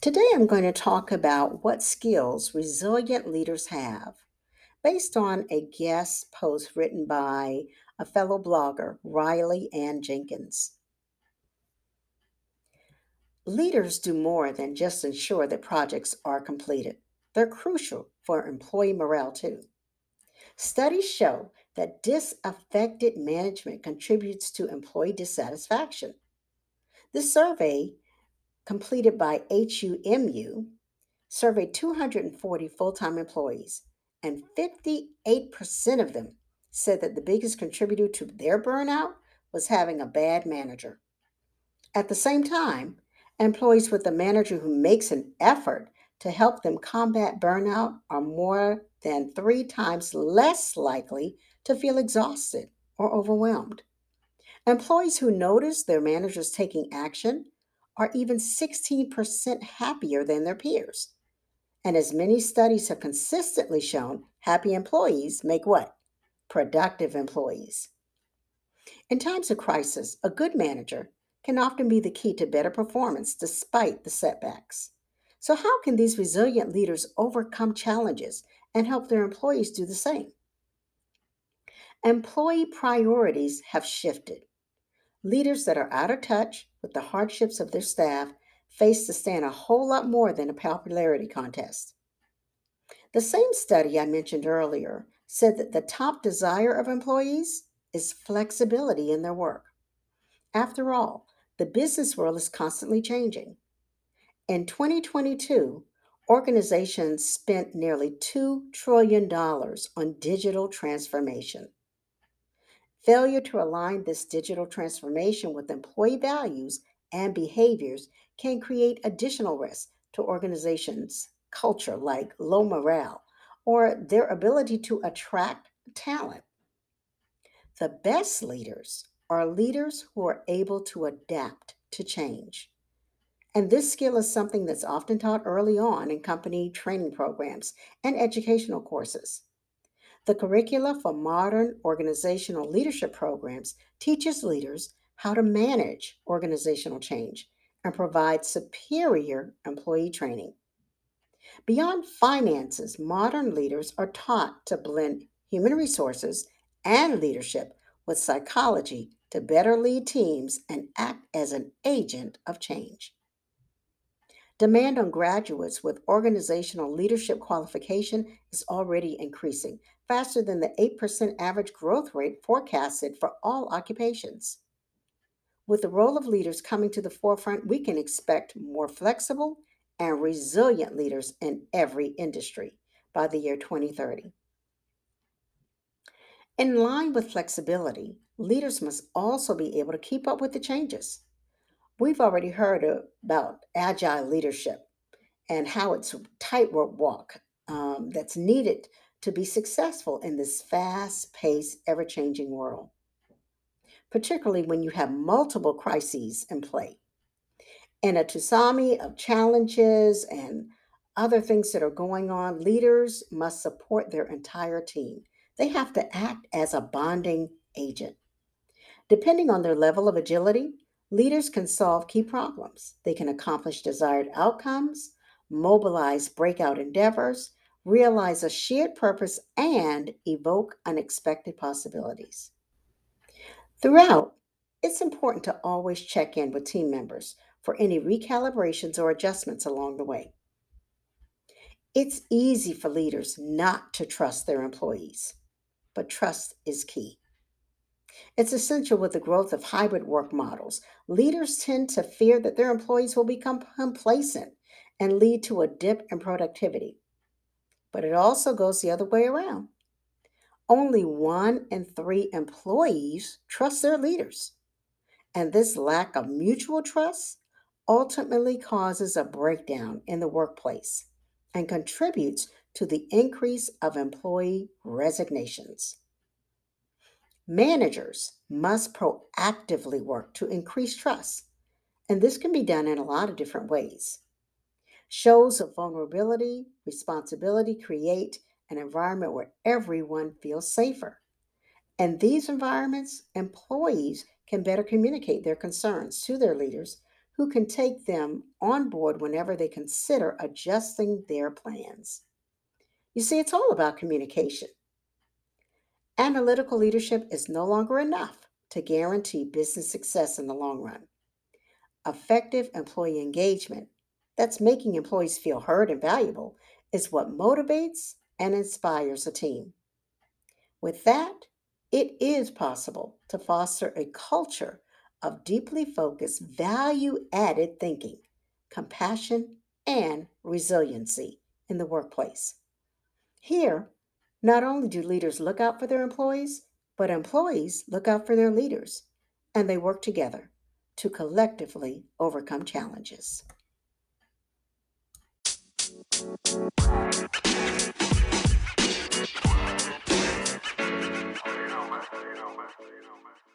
Today, I'm going to talk about what skills resilient leaders have based on a guest post written by a fellow blogger, Riley Ann Jenkins. Leaders do more than just ensure that projects are completed. They're crucial for employee morale, too. Studies show that disaffected management contributes to employee dissatisfaction. This survey completed by HUMU surveyed 240 full time employees, and 58% of them said that the biggest contributor to their burnout was having a bad manager. At the same time, employees with a manager who makes an effort to help them combat burnout are more than three times less likely to feel exhausted or overwhelmed. Employees who notice their managers taking action are even 16% happier than their peers. And as many studies have consistently shown, happy employees make what? Productive employees. In times of crisis, a good manager can often be the key to better performance despite the setbacks. So, how can these resilient leaders overcome challenges and help their employees do the same? Employee priorities have shifted. Leaders that are out of touch with the hardships of their staff faced to stand a whole lot more than a popularity contest. The same study I mentioned earlier said that the top desire of employees is flexibility in their work. After all, the business world is constantly changing. In 2022, organizations spent nearly $2 trillion on digital transformation. Failure to align this digital transformation with employee values and behaviors can create additional risks to organizations' culture, like low morale or their ability to attract talent. The best leaders are leaders who are able to adapt to change. And this skill is something that's often taught early on in company training programs and educational courses. The curricula for modern organizational leadership programs teaches leaders how to manage organizational change and provide superior employee training. Beyond finances, modern leaders are taught to blend human resources and leadership with psychology to better lead teams and act as an agent of change. Demand on graduates with organizational leadership qualification is already increasing faster than the 8% average growth rate forecasted for all occupations. With the role of leaders coming to the forefront, we can expect more flexible and resilient leaders in every industry by the year 2030. In line with flexibility, leaders must also be able to keep up with the changes. We've already heard about agile leadership and how it's a tightrope walk um, that's needed to be successful in this fast paced, ever changing world, particularly when you have multiple crises in play. In a tsunami of challenges and other things that are going on, leaders must support their entire team. They have to act as a bonding agent. Depending on their level of agility, leaders can solve key problems. They can accomplish desired outcomes, mobilize breakout endeavors, realize a shared purpose, and evoke unexpected possibilities. Throughout, it's important to always check in with team members for any recalibrations or adjustments along the way. It's easy for leaders not to trust their employees, but trust is key. It's essential with the growth of hybrid work models. Leaders tend to fear that their employees will become complacent and lead to a dip in productivity but it also goes the other way around. Only one in three employees trust their leaders. And this lack of mutual trust ultimately causes a breakdown in the workplace and contributes to the increase of employee resignations. Managers must proactively work to increase trust, and this can be done in a lot of different ways. Shows of vulnerability, responsibility create an environment where everyone feels safer. In these environments, employees can better communicate their concerns to their leaders, who can take them on board whenever they consider adjusting their plans. You see, it's all about communication. Analytical leadership is no longer enough to guarantee business success in the long run. Effective employee engagement that's making employees feel heard and valuable is what motivates and inspires a team. With that, it is possible to foster a culture of deeply focused, value added thinking, compassion, and resiliency in the workplace. Here, not only do leaders look out for their employees, but employees look out for their leaders, and they work together to collectively overcome challenges. You know, man. You know, man. You know, man.